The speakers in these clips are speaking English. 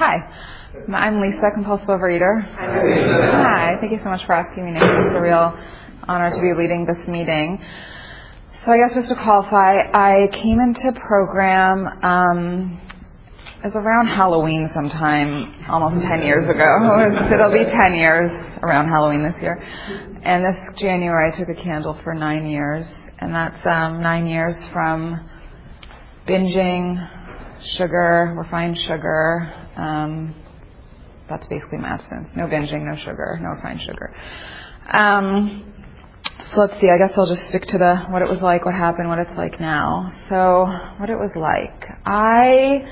Hi, I'm Lisa, compulsive overeater. Hi, thank you so much for asking me. It's a real honor to be leading this meeting. So I guess just to qualify, I came into program um, it was around Halloween sometime, almost 10 years ago. It'll be 10 years around Halloween this year. And this January I took a candle for nine years. And that's um, nine years from binging, sugar, refined sugar. Um, that's basically my abstinence. No binging, no sugar, no refined sugar. Um, so let's see. I guess I'll just stick to the what it was like, what happened, what it's like now. So what it was like. I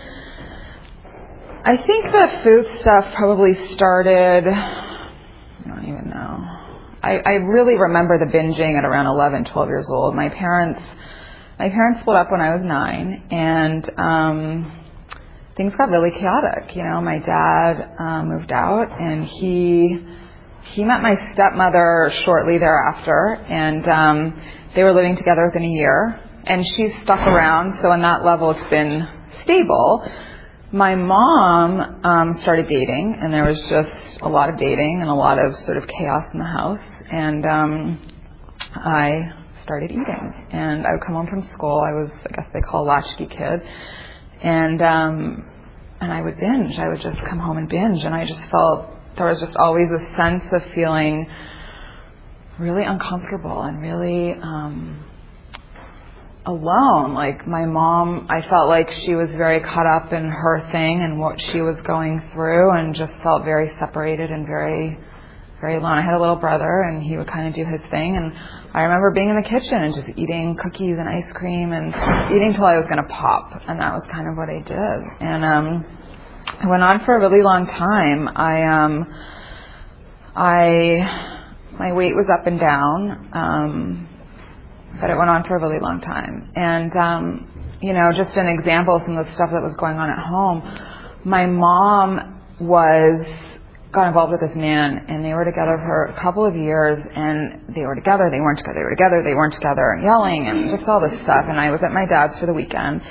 I think the food stuff probably started. I don't even know. I, I really remember the binging at around 11, 12 years old. My parents, my parents split up when I was nine, and um, things got really chaotic. You know, my dad um, moved out, and he he met my stepmother shortly thereafter, and um, they were living together within a year. And she's stuck around, so on that level, it's been stable. My mom um, started dating, and there was just a lot of dating and a lot of sort of chaos in the house. And um, I started eating, and I would come home from school. I was, I guess they call a latchkey kid, and um, and I would binge. I would just come home and binge, and I just felt there was just always a sense of feeling really uncomfortable and really um, alone. Like my mom, I felt like she was very caught up in her thing and what she was going through, and just felt very separated and very, very alone. I had a little brother, and he would kind of do his thing, and I remember being in the kitchen and just eating cookies and ice cream and eating till I was going to pop, and that was kind of what I did. And um, it went on for a really long time. I um, I my weight was up and down. Um, but it went on for a really long time. And, um, you know, just an example of some of the stuff that was going on at home. My mom was, got involved with this man and they were together for a couple of years and they were together, they weren't together, they were together, they weren't together, and yelling and just all this stuff. And I was at my dad's for the weekend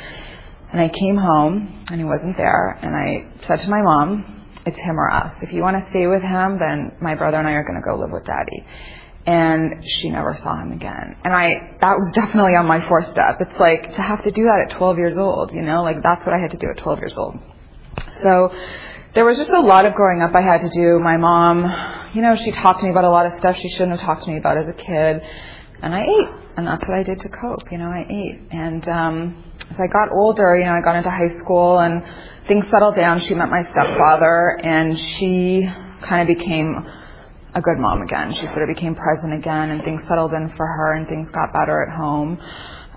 and I came home and he wasn't there and I said to my mom, it's him or us. If you want to stay with him, then my brother and I are going to go live with daddy and she never saw him again. And I, that was definitely on my fourth step. It's like to have to do that at 12 years old, you know, like that's what I had to do at 12 years old. So there was just a lot of growing up I had to do. My mom, you know, she talked to me about a lot of stuff she shouldn't have talked to me about as a kid. And I ate. And that's what I did to cope. You know, I ate. And, um, as I got older, you know, I got into high school and things settled down. She met my stepfather and she kind of became a good mom again. She sort of became present again, and things settled in for her, and things got better at home.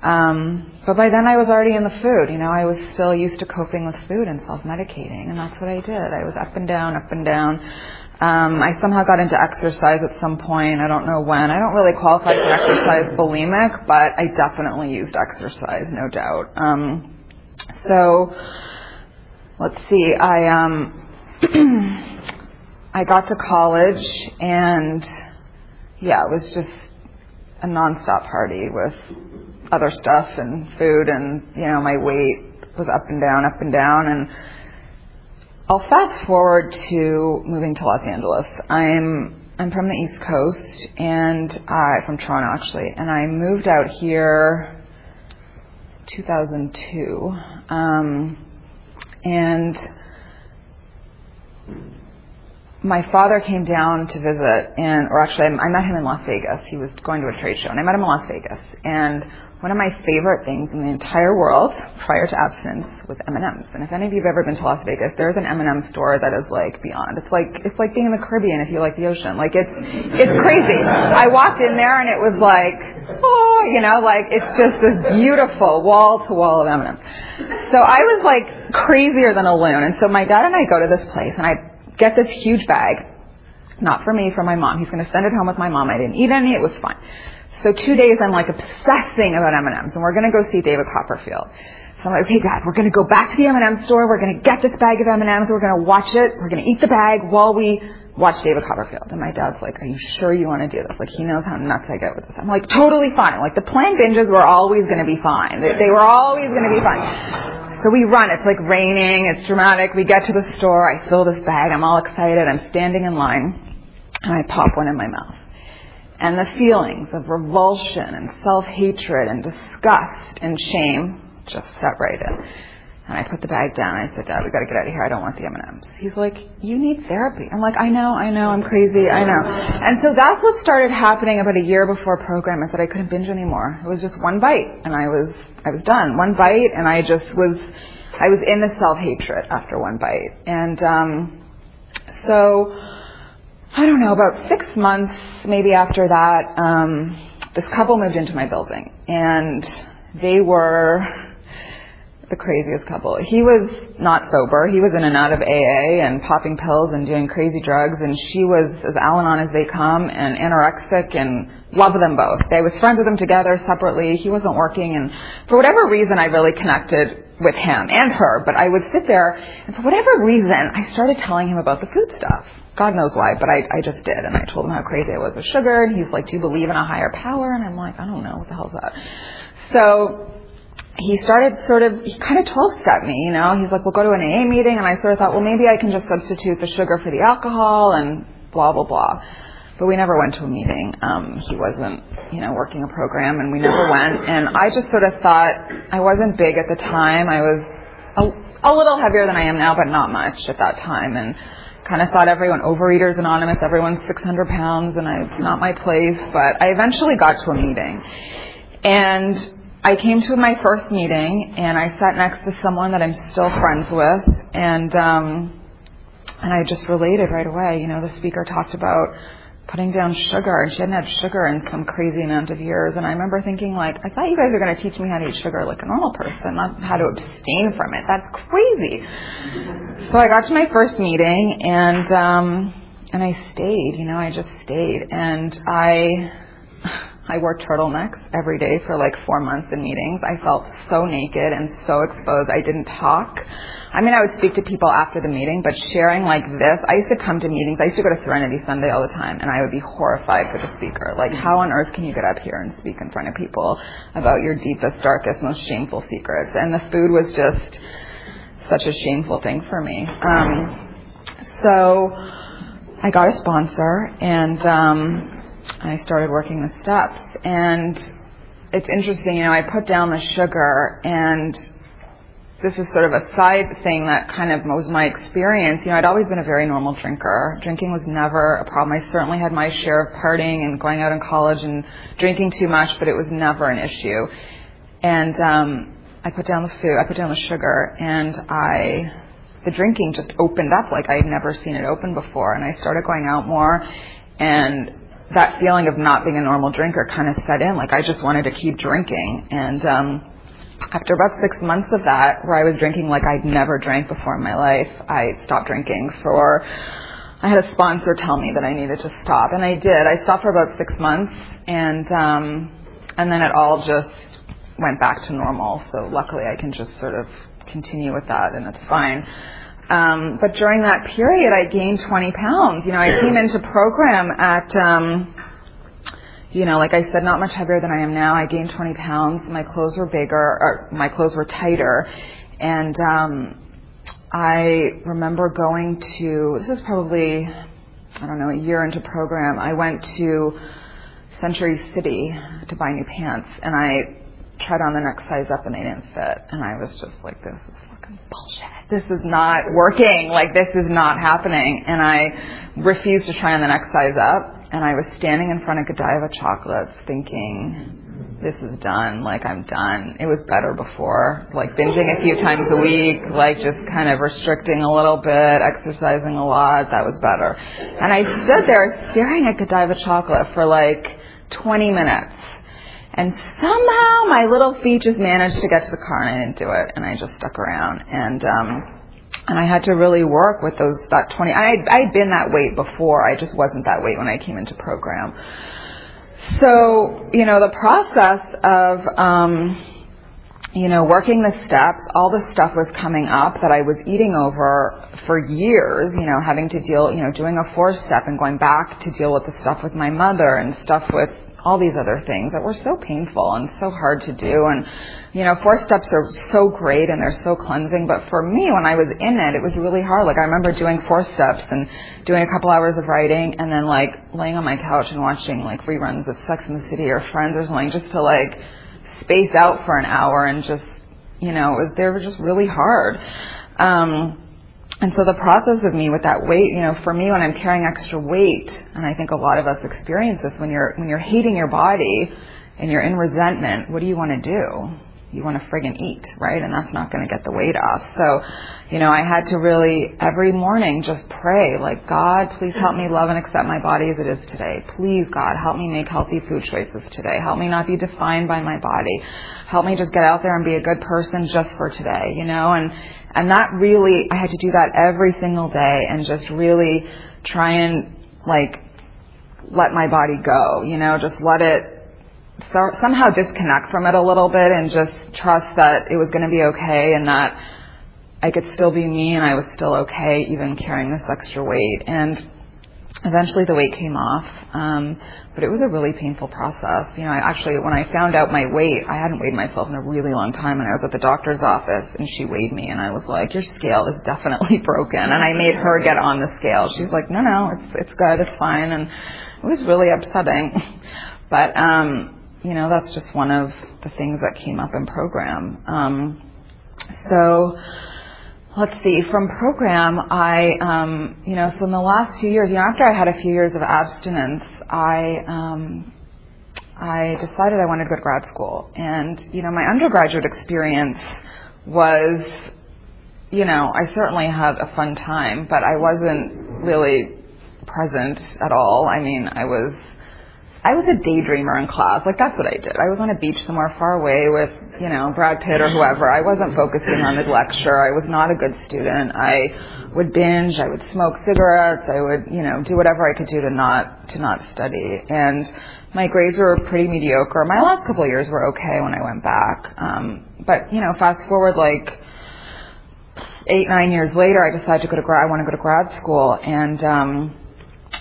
Um, but by then I was already in the food. You know, I was still used to coping with food and self-medicating, and that's what I did. I was up and down, up and down. Um, I somehow got into exercise at some point. I don't know when. I don't really qualify for exercise bulimic, but I definitely used exercise, no doubt. Um, so let's see. I um, I got to college and yeah, it was just a nonstop party with other stuff and food and you know my weight was up and down, up and down and I'll fast forward to moving to Los Angeles. I'm I'm from the East Coast and uh, from Toronto actually, and I moved out here 2002, um, and my father came down to visit, and or actually, I met him in Las Vegas. He was going to a trade show, and I met him in Las Vegas. And one of my favorite things in the entire world, prior to abstinence, was M&Ms. And if any of you've ever been to Las Vegas, there's an M&M store that is like beyond. It's like it's like being in the Caribbean if you like the ocean. Like it's it's crazy. I walked in there, and it was like, oh, you know, like it's just this beautiful wall to wall of M&Ms. So I was like crazier than a loon. And so my dad and I go to this place, and I get this huge bag. Not for me, for my mom. He's going to send it home with my mom. I didn't eat any. It was fine. So two days I'm like obsessing about M&Ms and we're going to go see David Copperfield. So I'm like, okay, Dad, we're going to go back to the M&M store. We're going to get this bag of M&Ms. We're going to watch it. We're going to eat the bag while we watch David Copperfield. And my dad's like, are you sure you want to do this? Like, he knows how nuts I get with this. I'm like, totally fine. Like, the planned binges were always going to be fine. They, they were always going to be fine. So we run. It's like raining. It's dramatic. We get to the store. I fill this bag. I'm all excited. I'm standing in line and I pop one in my mouth. And the feelings of revulsion and self-hatred and disgust and shame just set right in. And I put the bag down. And I said, Dad, we got to get out of here. I don't want the M&Ms. He's like, you need therapy. I'm like, I know, I know, I'm crazy, I know. And so that's what started happening about a year before program. I said I couldn't binge anymore. It was just one bite, and I was, I was done. One bite, and I just was, I was in the self-hatred after one bite. And um, so, I don't know, about six months maybe after that, um, this couple moved into my building, and they were the craziest couple. He was not sober. He was in and out of AA and popping pills and doing crazy drugs, and she was as Al-Anon as they come and anorexic and love them both. I was friends with them together separately. He wasn't working, and for whatever reason, I really connected with him and her. But I would sit there, and for whatever reason, I started telling him about the food stuff. God knows why, but I, I just did. And I told him how crazy I was with sugar. And he's like, Do you believe in a higher power? And I'm like, I don't know. What the hell's that? So he started sort of, he kind of 12 stepped me, you know. He's like, we'll go to an AA meeting. And I sort of thought, well, maybe I can just substitute the sugar for the alcohol and blah, blah, blah. But we never went to a meeting. Um, he wasn't, you know, working a program and we never went. And I just sort of thought, I wasn't big at the time. I was a, a little heavier than I am now, but not much at that time. And kind of thought everyone, Overeaters Anonymous, everyone's 600 pounds and I, it's not my place. But I eventually got to a meeting. And I came to my first meeting and I sat next to someone that I'm still friends with and um and I just related right away. You know, the speaker talked about putting down sugar and she hadn't had sugar in some crazy amount of years and I remember thinking like, I thought you guys were gonna teach me how to eat sugar like a normal person, not how to abstain from it. That's crazy. So I got to my first meeting and um and I stayed, you know, I just stayed and I I wore turtlenecks every day for like four months in meetings. I felt so naked and so exposed. I didn't talk. I mean, I would speak to people after the meeting, but sharing like this, I used to come to meetings. I used to go to Serenity Sunday all the time, and I would be horrified for the speaker. Like, how on earth can you get up here and speak in front of people about your deepest, darkest, most shameful secrets? And the food was just such a shameful thing for me. Um, so I got a sponsor, and um, I started working the steps. And it's interesting, you know, I put down the sugar and this is sort of a side thing that kind of was my experience. You know, I'd always been a very normal drinker. Drinking was never a problem. I certainly had my share of partying and going out in college and drinking too much, but it was never an issue. And um, I put down the food, I put down the sugar, and I, the drinking just opened up like I had never seen it open before. And I started going out more, and that feeling of not being a normal drinker kind of set in. Like I just wanted to keep drinking. And um, after about six months of that, where I was drinking like I'd never drank before in my life, I stopped drinking for. I had a sponsor tell me that I needed to stop, and I did. I stopped for about six months, and um, and then it all just went back to normal. So luckily, I can just sort of continue with that, and it's fine. Um, but during that period, I gained 20 pounds. You know, I came into program at, um, you know, like I said, not much heavier than I am now. I gained 20 pounds. My clothes were bigger, or my clothes were tighter, and um, I remember going to. This is probably, I don't know, a year into program. I went to Century City to buy new pants, and I tried on the next size up, and they didn't fit, and I was just like, this is fucking bullshit. This is not working. Like this is not happening. And I refused to try on the next size up. And I was standing in front of Godiva chocolates thinking, this is done. Like I'm done. It was better before. Like binging a few times a week, like just kind of restricting a little bit, exercising a lot. That was better. And I stood there staring at Godiva chocolate for like 20 minutes and somehow my little feet just managed to get to the car and I didn't do it. And I just stuck around. And um and I had to really work with those that 20 I I had been that weight before. I just wasn't that weight when I came into program. So, you know, the process of um you know, working the steps, all the stuff was coming up that I was eating over for years, you know, having to deal, you know, doing a four step and going back to deal with the stuff with my mother and stuff with all these other things that were so painful and so hard to do. And, you know, four steps are so great and they're so cleansing. But for me, when I was in it, it was really hard. Like I remember doing four steps and doing a couple hours of writing and then like laying on my couch and watching like reruns of Sex in the City or Friends or something just to like space out for an hour and just, you know, it was, they were just really hard. Um, and so the process of me with that weight, you know, for me when I'm carrying extra weight, and I think a lot of us experience this when you're when you're hating your body and you're in resentment, what do you want to do? You want to friggin' eat, right? And that's not going to get the weight off. So, you know, I had to really every morning just pray, like, God, please help me love and accept my body as it is today. Please, God, help me make healthy food choices today. Help me not be defined by my body. Help me just get out there and be a good person just for today, you know? And and that really, I had to do that every single day and just really try and like let my body go, you know, just let it so, somehow disconnect from it a little bit and just trust that it was going to be okay and that I could still be me and I was still okay even carrying this extra weight. And eventually the weight came off, um, but it was a really painful process. You know, I actually, when I found out my weight, I hadn't weighed myself in a really long time, and I was at the doctor's office, and she weighed me, and I was like, "Your scale is definitely broken," and I made her get on the scale. She's like, "No, no, it's it's good, it's fine," and it was really upsetting. But um, you know, that's just one of the things that came up in program. Um, so let's see, from program, I, um, you know, so in the last few years, you know, after I had a few years of abstinence, I, um, I decided I wanted to go to grad school. And, you know, my undergraduate experience was, you know, I certainly had a fun time, but I wasn't really present at all. I mean, I was, I was a daydreamer in class. Like that's what I did. I was on a beach somewhere far away with, you know, Brad Pitt or whoever. I wasn't focusing on the lecture. I was not a good student. I would binge. I would smoke cigarettes. I would, you know, do whatever I could do to not to not study. And my grades were pretty mediocre. My last couple of years were okay when I went back. Um, but you know, fast forward like eight nine years later, I decided to go to grad. I want to go to grad school, and um,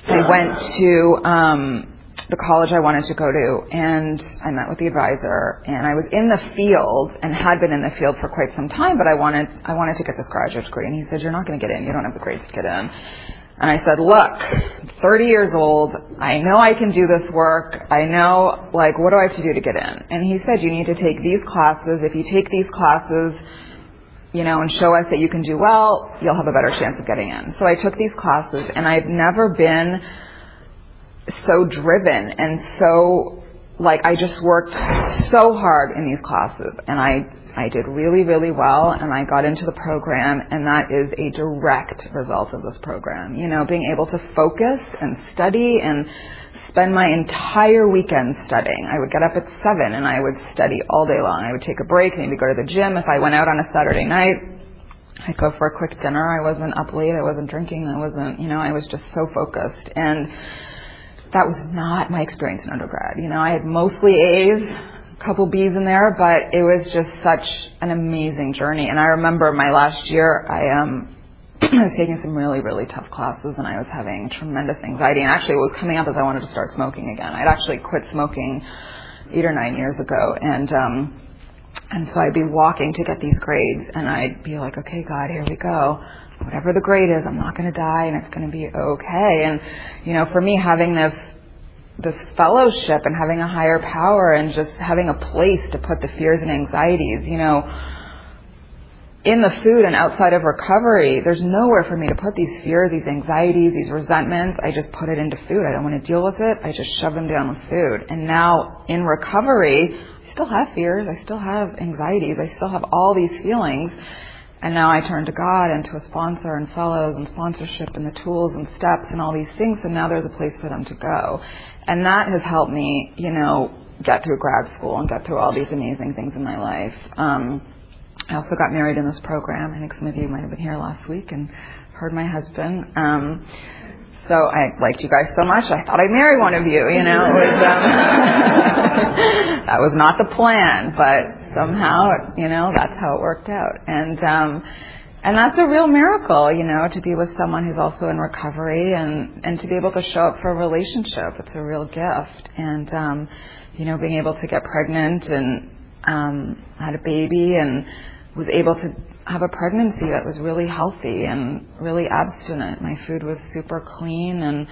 I went to. Um, the college I wanted to go to and I met with the advisor and I was in the field and had been in the field for quite some time, but I wanted, I wanted to get this graduate degree and he said, you're not going to get in. You don't have the grades to get in. And I said, look, I'm 30 years old. I know I can do this work. I know, like, what do I have to do to get in? And he said, you need to take these classes. If you take these classes, you know, and show us that you can do well, you'll have a better chance of getting in. So I took these classes and I've never been so driven and so like I just worked so hard in these classes and I I did really really well and I got into the program and that is a direct result of this program. You know, being able to focus and study and spend my entire weekend studying. I would get up at 7 and I would study all day long. I would take a break, maybe go to the gym if I went out on a Saturday night. I'd go for a quick dinner. I wasn't up late. I wasn't drinking. I wasn't, you know, I was just so focused. And that was not my experience in undergrad. You know, I had mostly A's, a couple B's in there, but it was just such an amazing journey. And I remember my last year, I um, I was taking some really, really tough classes and I was having tremendous anxiety. And actually, what was coming up is I wanted to start smoking again. I'd actually quit smoking eight or nine years ago. And, um, and so I'd be walking to get these grades and I'd be like, okay, God, here we go whatever the grade is, I'm not going to die and it's going to be okay. And, you know, for me, having this, this fellowship and having a higher power and just having a place to put the fears and anxieties, you know, in the food and outside of recovery, there's nowhere for me to put these fears, these anxieties, these resentments. I just put it into food. I don't want to deal with it. I just shove them down with food. And now in recovery, I still have fears. I still have anxieties. I still have all these feelings. And now I turn to God and to a sponsor and fellows and sponsorship and the tools and steps and all these things. And now there's a place for them to go. And that has helped me, you know, get through grad school and get through all these amazing things in my life. Um, I also got married in this program. I think some of you might have been here last week and heard my husband. Um, so I liked you guys so much, I thought I'd marry one of you. You know, was, um, that was not the plan, but somehow, you know, that's how it worked out. And um, and that's a real miracle, you know, to be with someone who's also in recovery and, and to be able to show up for a relationship. It's a real gift. And, um, you know, being able to get pregnant and, um, had a baby and was able to have a pregnancy that was really healthy and really abstinent. My food was super clean and,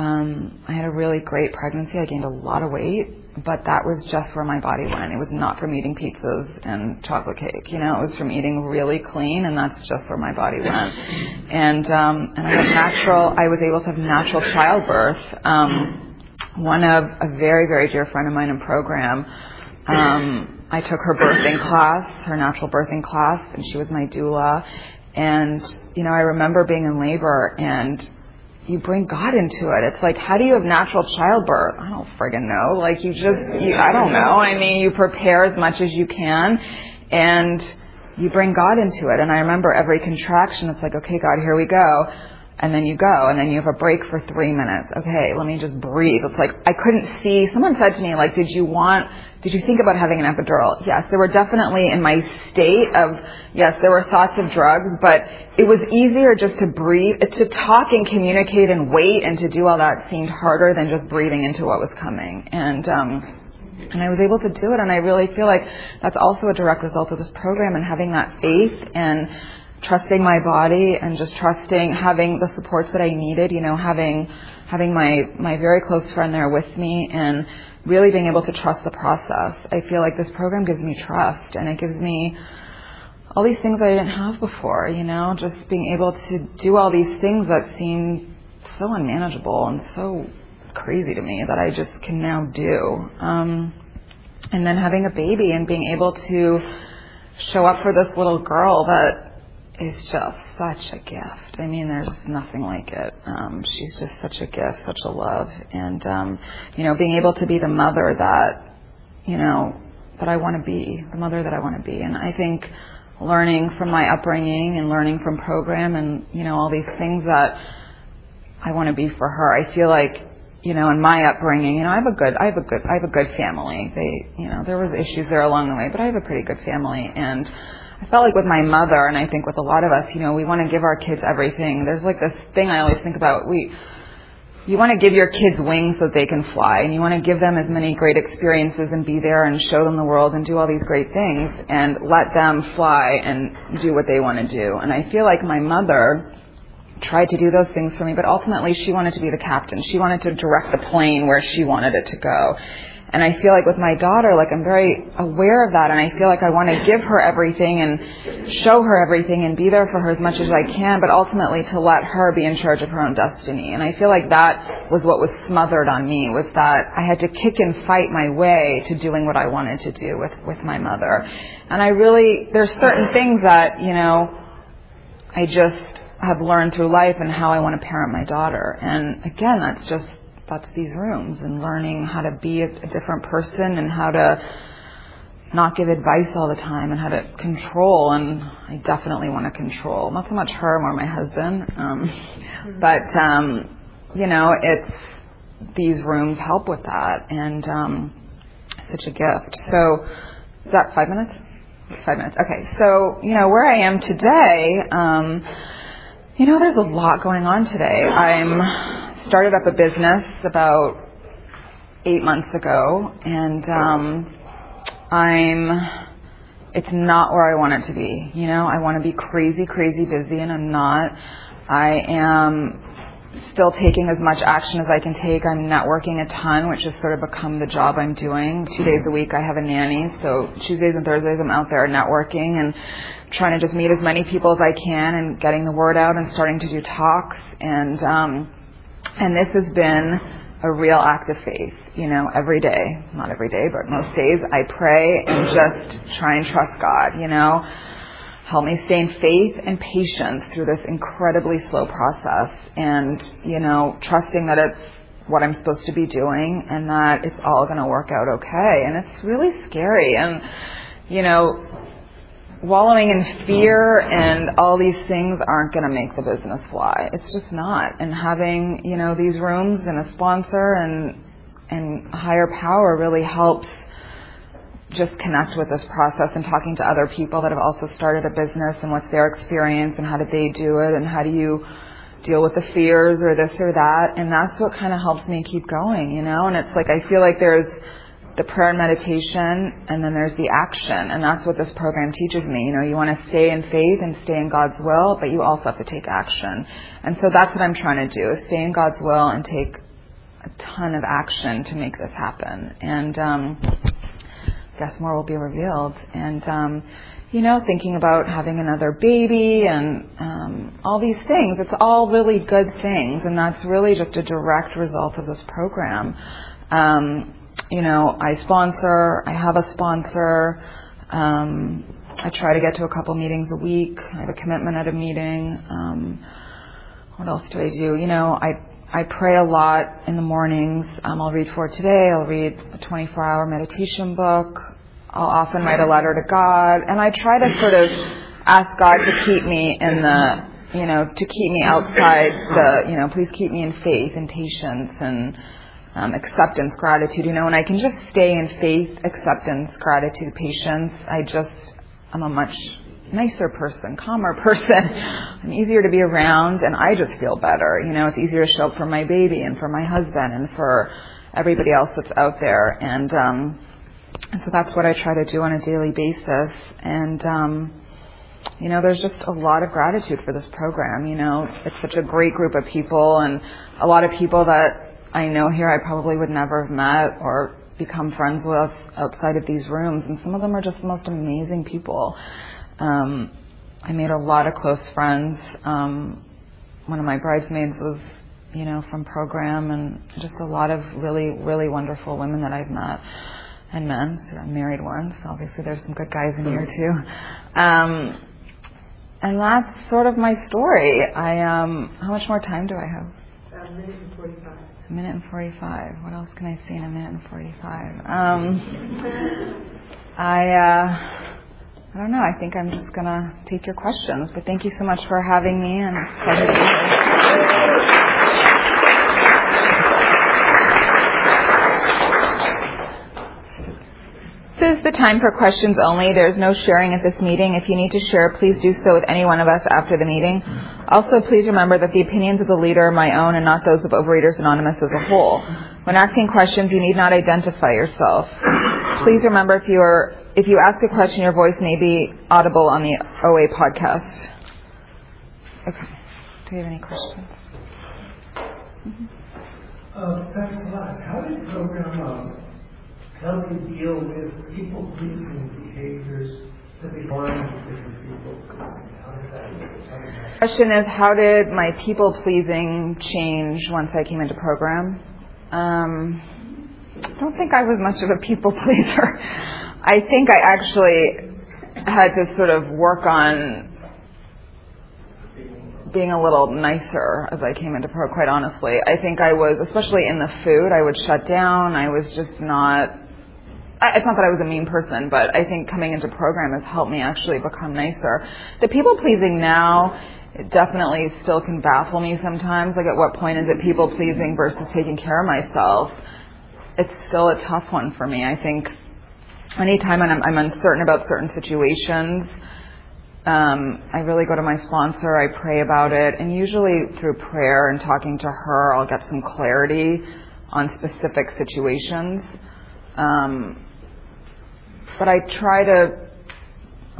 um, I had a really great pregnancy. I gained a lot of weight but that was just where my body went. It was not from eating pizzas and chocolate cake. You know, it was from eating really clean, and that's just where my body went. And um, and I had natural. I was able to have natural childbirth. Um, one of a very very dear friend of mine in program. Um, I took her birthing class, her natural birthing class, and she was my doula. And you know, I remember being in labor and you bring God into it. It's like, how do you have natural childbirth? I don't friggin' know. Like, you just, you, I don't know. I mean, you prepare as much as you can, and you bring God into it. And I remember every contraction, it's like, okay, God, here we go and then you go and then you have a break for three minutes. Okay, let me just breathe. It's like I couldn't see. Someone said to me, like, did you want, did you think about having an epidural? Yes, there were definitely in my state of, yes, there were thoughts of drugs, but it was easier just to breathe, to talk and communicate and wait and to do all that seemed harder than just breathing into what was coming. And, um, and I was able to do it and I really feel like that's also a direct result of this program and having that faith and trusting my body and just trusting having the supports that I needed, you know, having having my my very close friend there with me and really being able to trust the process. I feel like this program gives me trust and it gives me all these things that I didn't have before, you know, just being able to do all these things that seem so unmanageable and so crazy to me that I just can now do. Um, and then having a baby and being able to show up for this little girl that is just such a gift. I mean, there's nothing like it. Um, she's just such a gift, such a love, and um, you know, being able to be the mother that you know that I want to be, the mother that I want to be, and I think learning from my upbringing and learning from program and you know all these things that I want to be for her. I feel like you know, in my upbringing, you know, I have a good, I have a good, I have a good family. They, you know, there was issues there along the way, but I have a pretty good family, and I felt like with my mother, and I think with a lot of us, you know, we want to give our kids everything. There's like this thing I always think about. We, you want to give your kids wings so that they can fly, and you want to give them as many great experiences and be there and show them the world and do all these great things and let them fly and do what they want to do. And I feel like my mother tried to do those things for me, but ultimately she wanted to be the captain. She wanted to direct the plane where she wanted it to go. And I feel like with my daughter, like I'm very aware of that and I feel like I want to give her everything and show her everything and be there for her as much as I can, but ultimately to let her be in charge of her own destiny. And I feel like that was what was smothered on me was that I had to kick and fight my way to doing what I wanted to do with, with my mother. And I really, there's certain things that, you know, I just have learned through life and how I want to parent my daughter. And again, that's just that's these rooms and learning how to be a, a different person and how to not give advice all the time and how to control and I definitely want to control. Not so much her more my husband um, but um, you know it's these rooms help with that and um, such a gift. So is that five minutes? Five minutes. Okay so you know where I am today um, you know there's a lot going on today. I'm started up a business about eight months ago, and um, I'm. It's not where I want it to be. You know, I want to be crazy, crazy busy, and I'm not. I am still taking as much action as I can take. I'm networking a ton, which has sort of become the job I'm doing. Two days a week I have a nanny, so Tuesdays and Thursdays I'm out there networking and trying to just meet as many people as I can and getting the word out and starting to do talks and um and this has been a real act of faith, you know, every day, not every day, but most days I pray and just try and trust God, you know. Help me stay in faith and patience through this incredibly slow process and, you know, trusting that it's what I'm supposed to be doing and that it's all going to work out okay. And it's really scary. And, you know, wallowing in fear and all these things aren't going to make the business fly. It's just not. And having, you know, these rooms and a sponsor and and higher power really helps just connect with this process and talking to other people that have also started a business and what's their experience and how did they do it and how do you deal with the fears or this or that. And that's what kind of helps me keep going, you know? And it's like, I feel like there's the prayer and meditation and then there's the action. And that's what this program teaches me. You know, you want to stay in faith and stay in God's will, but you also have to take action. And so that's what I'm trying to do is stay in God's will and take a ton of action to make this happen. And, um, I guess more will be revealed. And, um, you know, thinking about having another baby and um, all these things. It's all really good things, and that's really just a direct result of this program. Um, you know, I sponsor, I have a sponsor. Um, I try to get to a couple meetings a week. I have a commitment at a meeting. Um, what else do I do? You know, I I pray a lot in the mornings. Um, I'll read for today. I'll read a 24-hour meditation book. I'll often write a letter to God, and I try to sort of ask God to keep me in the, you know, to keep me outside the, you know, please keep me in faith and patience and um, acceptance, gratitude, you know, and I can just stay in faith, acceptance, gratitude, patience. I just, I'm a much nicer person, calmer person. I'm easier to be around and I just feel better. You know, it's easier to show up for my baby and for my husband and for everybody else that's out there. And, um, and so that's what I try to do on a daily basis. And, um, you know, there's just a lot of gratitude for this program. You know, it's such a great group of people and a lot of people that I know here I probably would never have met or become friends with outside of these rooms. And some of them are just the most amazing people. Um, I made a lot of close friends. Um, one of my bridesmaids was, you know, from program and just a lot of really, really wonderful women that I've met and men. So I'm married once. Obviously there's some good guys in here too. Um, and that's sort of my story. I, um, how much more time do I have? A minute and 45. A minute and 45. What else can I say in a minute and 45? Um, I, uh, I don't know. I think I'm just going to take your questions. But thank you so much for having me, and it's a pleasure to be here. This is the time for questions only. There's no sharing at this meeting. If you need to share, please do so with any one of us after the meeting. Also, please remember that the opinions of the leader are my own and not those of Overeaters Anonymous as a whole. When asking questions, you need not identify yourself. Please remember if you are if you ask a question, your voice may be audible on the OA podcast. Okay. Do you have any questions? Mm-hmm. Uh, thanks a lot. How did program um, help you deal with people pleasing behaviors that find with different people How? The question is, how did my people pleasing change once I came into program? Um, I don't think I was much of a people pleaser. I think I actually had to sort of work on being a little nicer as I came into pro, quite honestly. I think I was, especially in the food, I would shut down. I was just not, it's not that I was a mean person, but I think coming into program has helped me actually become nicer. The people pleasing now, it definitely still can baffle me sometimes. Like at what point is it people pleasing versus taking care of myself? It's still a tough one for me. I think anytime I'm, I'm uncertain about certain situations, um, I really go to my sponsor, I pray about it, and usually through prayer and talking to her, I'll get some clarity on specific situations. Um, but I try to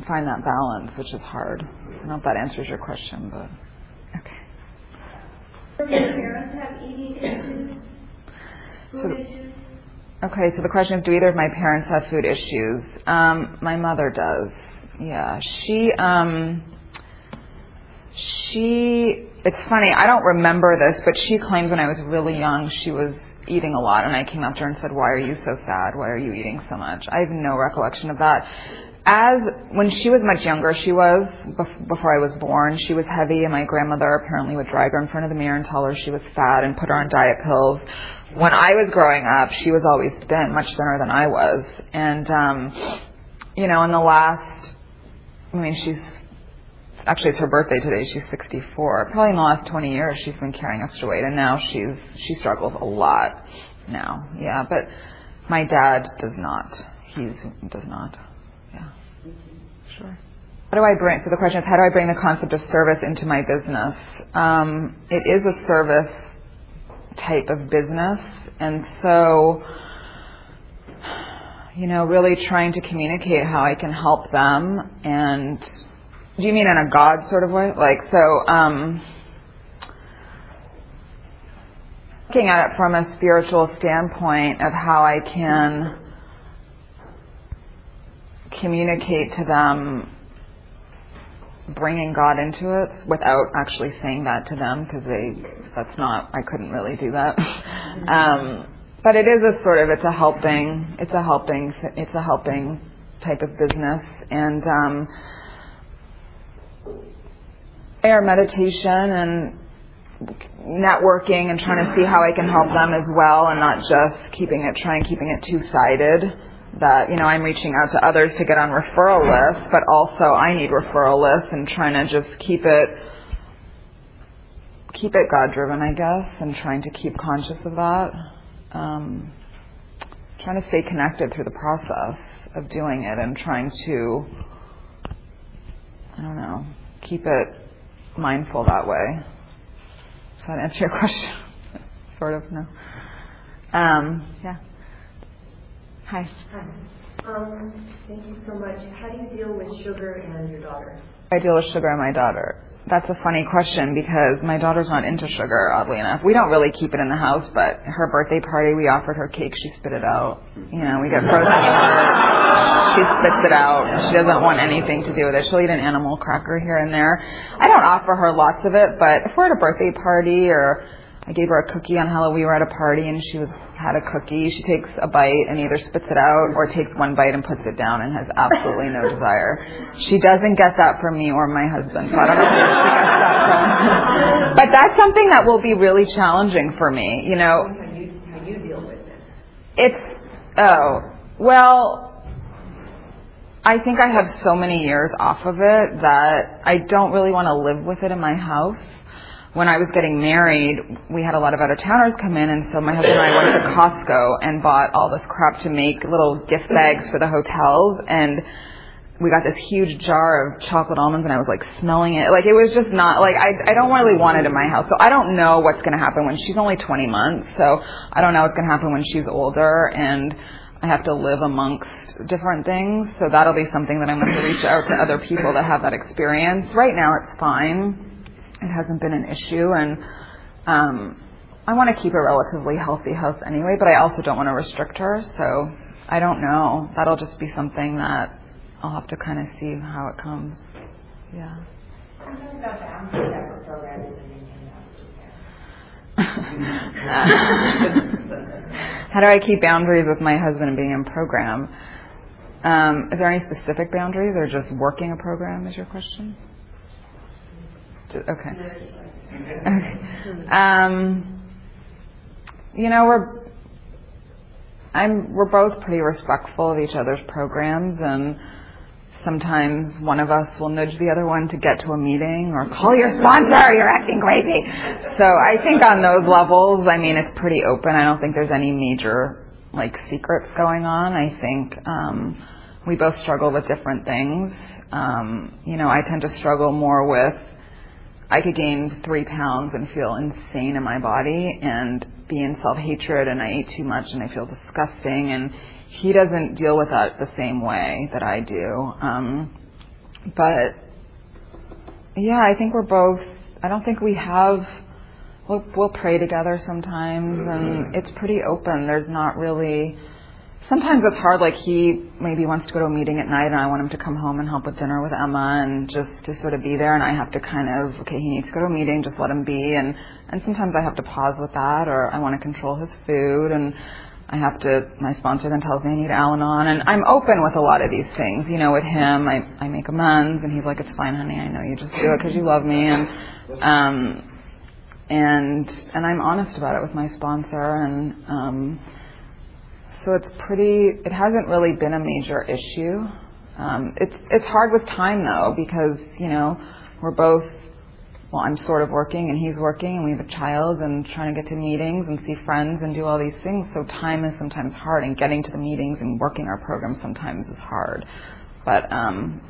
find that balance, which is hard. I don't know if that answers your question, but okay. Do your parents have eating issues? Food So- Okay, so the question is, do either of my parents have food issues? Um, my mother does. Yeah, she, um, she, it's funny, I don't remember this, but she claims when I was really young, she was eating a lot, and I came up to her and said, why are you so sad? Why are you eating so much? I have no recollection of that. As, when she was much younger, she was, before I was born, she was heavy, and my grandmother apparently would drag her in front of the mirror and tell her she was fat and put her on diet pills. When I was growing up, she was always thin, much thinner than I was. And, um, you know, in the last, I mean, she's actually it's her birthday today. She's 64. Probably in the last 20 years, she's been carrying extra weight, and now she's she struggles a lot now. Yeah, but my dad does not. he does not. Yeah. Sure. How do I bring, so the question is, how do I bring the concept of service into my business? Um, it is a service type of business, and so, you know, really trying to communicate how I can help them and, do you mean in a God sort of way? Like, so, um, looking at it from a spiritual standpoint of how I can communicate to them bringing God into it without actually saying that to them because they that's not I couldn't really do that. um, but it is a sort of it's a helping it's a helping it's a helping type of business and um, prayer meditation and networking and trying to see how I can help them as well and not just keeping it trying keeping it two sided that you know I'm reaching out to others to get on referral lists, but also I need referral lists and trying to just keep it keep it God driven, I guess, and trying to keep conscious of that. Um, trying to stay connected through the process of doing it and trying to I don't know keep it mindful that way. Does that answer your question? sort of, no. Um, yeah. Hi. Hi. Um, thank you so much. How do you deal with sugar and your daughter? I deal with sugar and my daughter. That's a funny question because my daughter's not into sugar, oddly enough. We don't really keep it in the house, but her birthday party, we offered her cake, she spit it out. You know, we get frozen yogurt, she spits it out. She doesn't want anything to do with it. She'll eat an animal cracker here and there. I don't offer her lots of it, but if we're at a birthday party or I gave her a cookie on Halloween. We were at a party and she was had a cookie. She takes a bite and either spits it out or takes one bite and puts it down and has absolutely no desire. She doesn't get that from me or my husband. So I don't know where she gets that from. But that's something that will be really challenging for me. You know. How you, how you deal with it? It's oh well. I think I have so many years off of it that I don't really want to live with it in my house when I was getting married, we had a lot of out of towners come in, and so my husband and I went to Costco and bought all this crap to make little gift bags for the hotels, and we got this huge jar of chocolate almonds, and I was like smelling it. Like it was just not like I I don't really want it in my house, so I don't know what's going to happen when she's only 20 months, so I don't know what's going to happen when she's older, and I have to live amongst different things, so that'll be something that I'm going to reach out to other people that have that experience. Right now, it's fine it hasn't been an issue, and um, I want to keep a relatively healthy house anyway, but I also don't want to restrict her. So I don't know. That'll just be something that I'll have to kind of see how it comes. Yeah. how do I keep boundaries with my husband being in program? Um, is there any specific boundaries, or just working a program? Is your question? Okay. Okay. Um, you know, we're I'm we're both pretty respectful of each other's programs and sometimes one of us will nudge the other one to get to a meeting or call your sponsor, you're acting crazy. So I think on those levels, I mean, it's pretty open. I don't think there's any major like secrets going on. I think um, we both struggle with different things. Um, you know, I tend to struggle more with I could gain three pounds and feel insane in my body and be in self hatred and I ate too much and I feel disgusting and he doesn't deal with that the same way that I do. Um, but yeah, I think we're both. I don't think we have. We'll, we'll pray together sometimes, and it's pretty open. There's not really sometimes it's hard. Like he maybe wants to go to a meeting at night, and I want him to come home and help with dinner with Emma, and just to sort of be there. And I have to kind of okay, he needs to go to a meeting, just let him be. And and sometimes I have to pause with that, or I want to control his food, and I have to. My sponsor then tells me I need Al-Anon, and I'm open with a lot of these things. You know, with him, I I make amends, and he's like, "It's fine, honey. I know you just do it because you love me." And um and and I'm honest about it with my sponsor, and um so it's pretty. It hasn't really been a major issue. Um, it's it's hard with time though because you know we're both well, I'm sort of working and he's working and we have a child and trying to get to meetings and see friends and do all these things. So time is sometimes hard and getting to the meetings and working our program sometimes is hard. But um,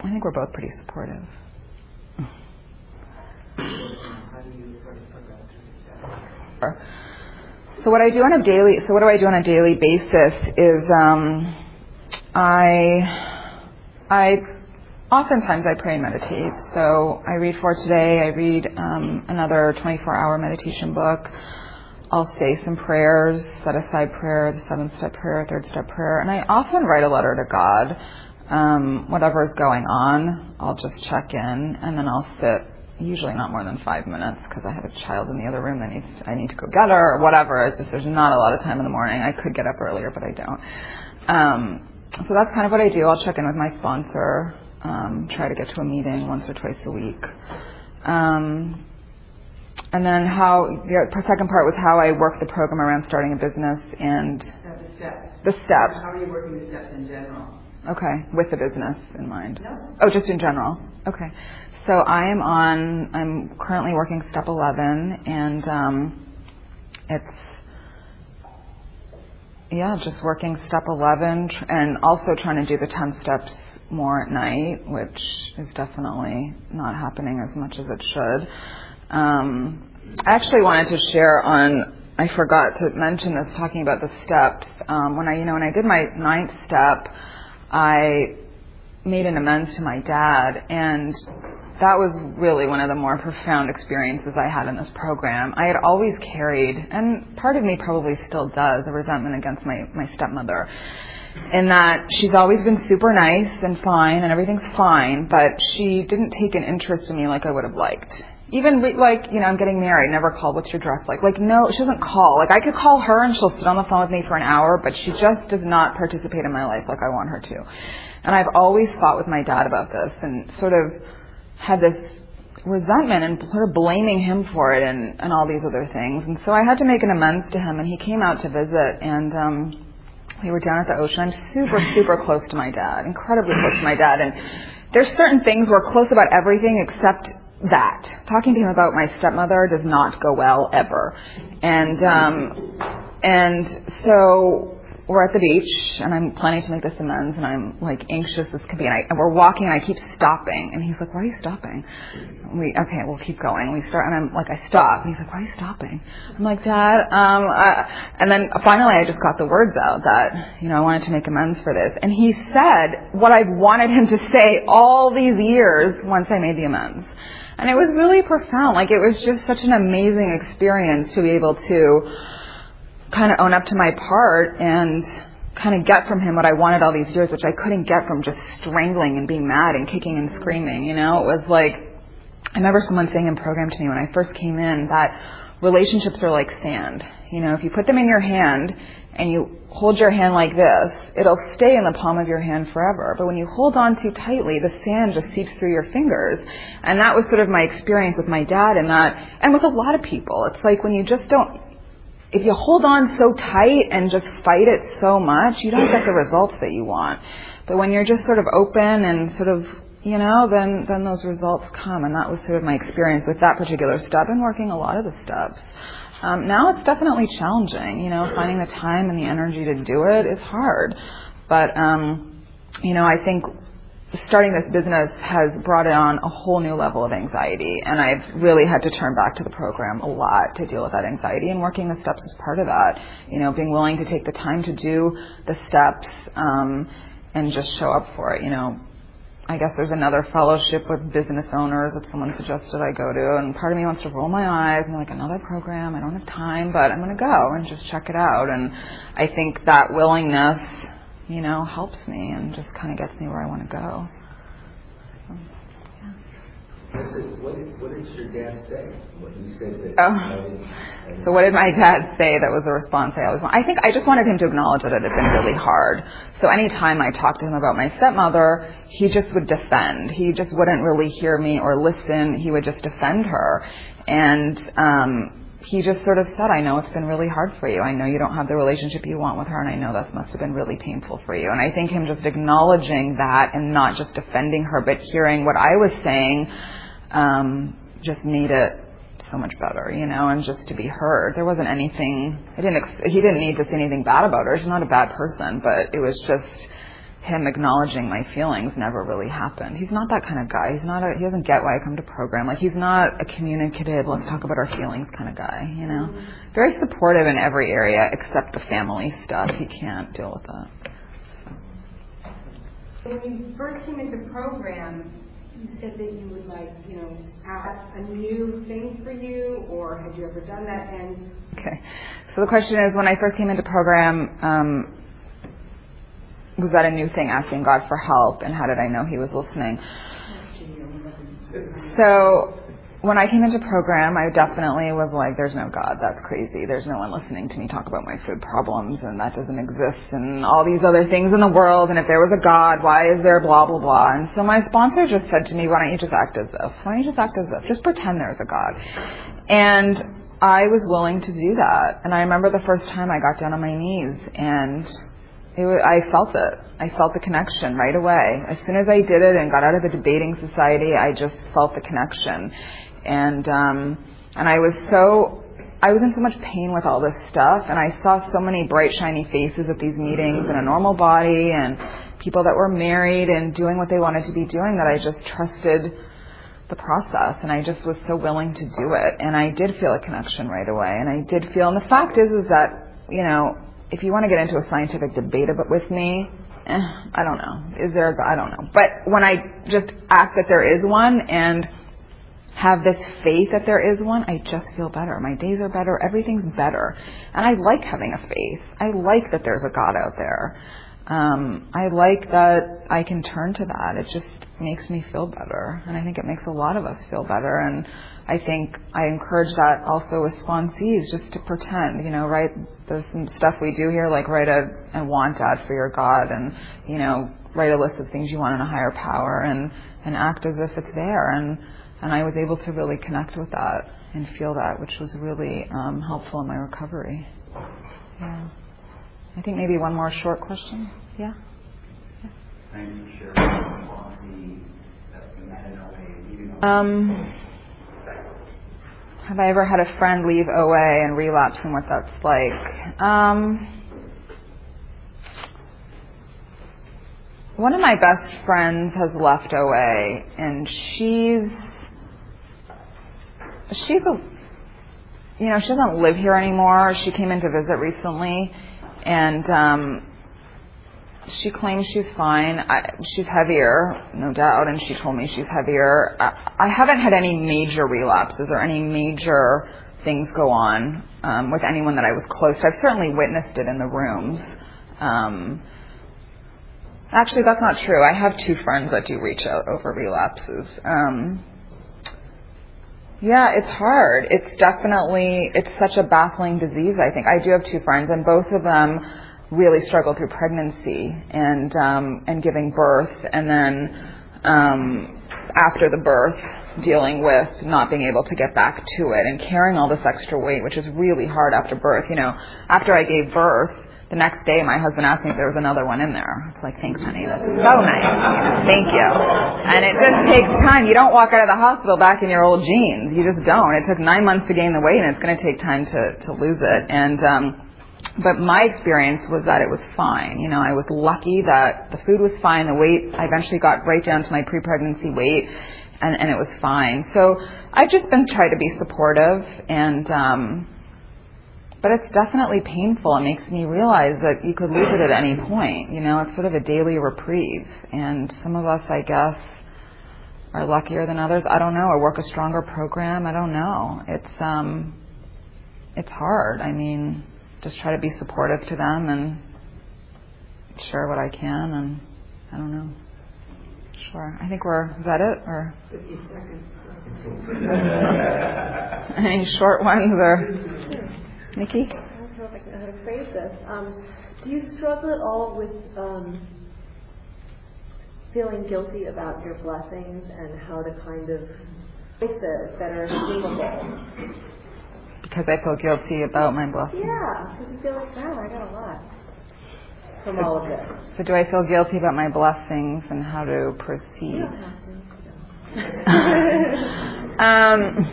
I think we're both pretty supportive. So what I do on a daily, so what do I do on a daily basis is um, I I oftentimes I pray and meditate. So I read for today. I read um, another 24-hour meditation book. I'll say some prayers, set aside prayer, the seventh step prayer, third step prayer, and I often write a letter to God. Um, whatever is going on, I'll just check in, and then I'll sit. Usually not more than five minutes because I have a child in the other room that needs I need to go get her or whatever. It's just there's not a lot of time in the morning. I could get up earlier, but I don't. Um, so that's kind of what I do. I'll check in with my sponsor, um, try to get to a meeting once or twice a week. Um, and then how the second part was how I work the program around starting a business and the steps. the steps. How are you working the steps in general? Okay, with the business in mind. No. Oh, just in general. Okay. So I am on. I'm currently working step 11, and um, it's yeah, just working step 11 tr- and also trying to do the 10 steps more at night, which is definitely not happening as much as it should. Um, I actually wanted to share on, I forgot to mention this, talking about the steps. Um, when I, you know, when I did my ninth step, I made an amends to my dad and that was really one of the more profound experiences I had in this program. I had always carried, and part of me probably still does, a resentment against my, my stepmother. In that she's always been super nice and fine and everything's fine, but she didn't take an interest in me like I would have liked. Even like, you know, I'm getting married, never called, what's your dress like? Like, no, she doesn't call. Like, I could call her and she'll sit on the phone with me for an hour, but she just does not participate in my life like I want her to. And I've always fought with my dad about this and sort of had this resentment and sort of blaming him for it and, and all these other things. And so I had to make an amends to him, and he came out to visit, and um, we were down at the ocean. I'm super, super close to my dad, incredibly close to my dad. And there's certain things we're close about everything except that. Talking to him about my stepmother does not go well ever. And um, and so we're at the beach and I'm planning to make this amends and I'm like anxious as can be and, I, and we're walking and I keep stopping and he's like, why are you stopping? We okay, we'll keep going. We start and I'm like, I stop. And he's like, why are you stopping? I'm like, Dad. Um, uh, and then finally I just got the words out that you know I wanted to make amends for this. And he said what I've wanted him to say all these years once I made the amends. And it was really profound. Like it was just such an amazing experience to be able to kind of own up to my part and kind of get from him what I wanted all these years, which I couldn't get from just strangling and being mad and kicking and screaming. You know, it was like, I remember someone saying in program to me when I first came in that relationships are like sand. You know, if you put them in your hand and you hold your hand like this, it'll stay in the palm of your hand forever. But when you hold on too tightly, the sand just seeps through your fingers. And that was sort of my experience with my dad and that, and with a lot of people. It's like when you just don't, if you hold on so tight and just fight it so much, you don't get the results that you want. But when you're just sort of open and sort of, you know, then, then those results come. And that was sort of my experience with that particular step and working a lot of the steps. Um, now it's definitely challenging, you know, finding the time and the energy to do it is hard. But, um, you know, I think starting this business has brought on a whole new level of anxiety and I've really had to turn back to the program a lot to deal with that anxiety and working the steps is part of that. You know, being willing to take the time to do the steps um, and just show up for it. You know, I guess there's another fellowship with business owners that someone suggested I go to and part of me wants to roll my eyes and like another program, I don't have time, but I'm going to go and just check it out. And I think that willingness you know, helps me and just kind of gets me where I want to go. So, what, did, what did your dad say you said that? Oh. So what did my dad say that was the response I always want? I think I just wanted him to acknowledge that it had been really hard. So anytime I talked to him about my stepmother, he just would defend. He just wouldn't really hear me or listen. He would just defend her. And um he just sort of said, I know it's been really hard for you. I know you don't have the relationship you want with her, and I know that must have been really painful for you. And I think him just acknowledging that and not just defending her, but hearing what I was saying, um, just made it so much better, you know, and just to be heard. There wasn't anything. I didn't. He didn't need to say anything bad about her. She's not a bad person, but it was just him acknowledging my feelings never really happened. He's not that kind of guy. He's not a, he doesn't get why I come to program. Like he's not a communicative, let's talk about our feelings kind of guy, you know. Very supportive in every area except the family stuff. He can't deal with that. When you first came into program, you said that you would like, you know, add a new thing for you, or had you ever done that? And Okay. So the question is, when I first came into program, um, was that a new thing, asking God for help, and how did I know He was listening? So when I came into program, I definitely was like, "There's no God. That's crazy. There's no one listening to me talk about my food problems, and that doesn't exist, and all these other things in the world. And if there was a God, why is there blah blah blah?" And so my sponsor just said to me, "Why don't you just act as if? Why don't you just act as if? Just pretend there's a God." And I was willing to do that. And I remember the first time I got down on my knees and it I felt it. I felt the connection right away. As soon as I did it and got out of the debating society, I just felt the connection. And um and I was so I was in so much pain with all this stuff and I saw so many bright shiny faces at these meetings and a normal body and people that were married and doing what they wanted to be doing that I just trusted the process and I just was so willing to do it and I did feel a connection right away and I did feel and the fact is is that you know if you want to get into a scientific debate about with me eh, I don't know is there a? I don't know but when I just act that there is one and have this faith that there is one, I just feel better. My days are better. Everything's better. And I like having a faith. I like that there's a God out there. Um, I like that I can turn to that. It just makes me feel better. And I think it makes a lot of us feel better. And I think I encourage that also with sponsees, just to pretend, you know, right? There's some stuff we do here, like write a, a want ad for your God and, you know, write a list of things you want in a higher power and, and act as if it's there. And, and I was able to really connect with that and feel that, which was really um, helpful in my recovery. Yeah. I think maybe one more short question. Yeah. Thanks for sharing the policy that you met in OA, even though Um, have I ever had a friend leave OA and relapse and what that's like? Um, one of my best friends has left OA and she's she's a you know she doesn't live here anymore she came in to visit recently and um she claims she's fine I, she's heavier no doubt and she told me she's heavier I, I haven't had any major relapses or any major things go on um, with anyone that I was close to. I've certainly witnessed it in the rooms. Um, actually, that's not true. I have two friends that do reach out over relapses. Um, yeah, it's hard. It's definitely it's such a baffling disease. I think I do have two friends, and both of them really struggle through pregnancy and um, and giving birth, and then um, after the birth, dealing with not being able to get back to it and carrying all this extra weight, which is really hard after birth. You know, after I gave birth, the next day my husband asked me if there was another one in there. It's like, thanks, honey. That's so nice. Thank you. And it just takes time. You don't walk out of the hospital back in your old jeans. You just don't. It took nine months to gain the weight, and it's going to take time to to lose it. And um, but my experience was that it was fine. You know, I was lucky that the food was fine. The weight, I eventually got right down to my pre-pregnancy weight, and, and it was fine. So I've just been trying to be supportive, and um, but it's definitely painful. It makes me realize that you could lose it at any point. You know, it's sort of a daily reprieve, and some of us, I guess, are luckier than others. I don't know, or work a stronger program. I don't know. It's um, it's hard. I mean just try to be supportive to them and share what I can and I don't know. Sure. I think we're is that it or 50 seconds. any short ones or Nikki? I don't know if I can know how to phrase this. Um, do you struggle at all with um, feeling guilty about your blessings and how to kind of face this that are achievable? Because I feel guilty about my blessings. Yeah, because you feel like, wow, I got a lot from all of this. So do I feel guilty about my blessings and how to proceed? don't have to. Um,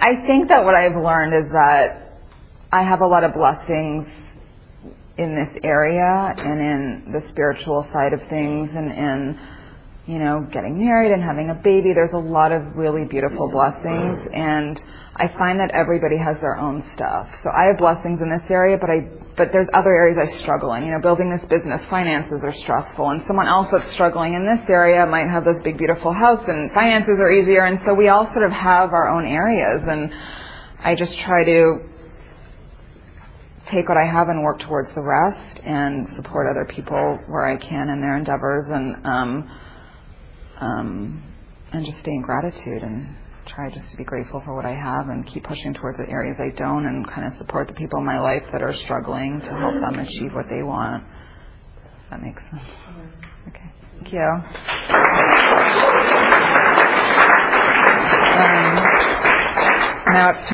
I think that what I've learned is that I have a lot of blessings in this area and in the spiritual side of things and in you know getting married and having a baby. There's a lot of really beautiful blessings. And I find that everybody has their own stuff. So I have blessings in this area but I but there's other areas I struggle in. You know building this business finances are stressful. And someone else that's struggling in this area might have this big beautiful house and finances are easier. And so we all sort of have our own areas. And I just try to take what I have and work towards the rest and support other people where I can in their endeavors and um, um, and just stay in gratitude and try just to be grateful for what I have and keep pushing towards the areas I don't and kind of support the people in my life that are struggling to help them achieve what they want. If that makes sense. Okay. Thank you. Um, now it's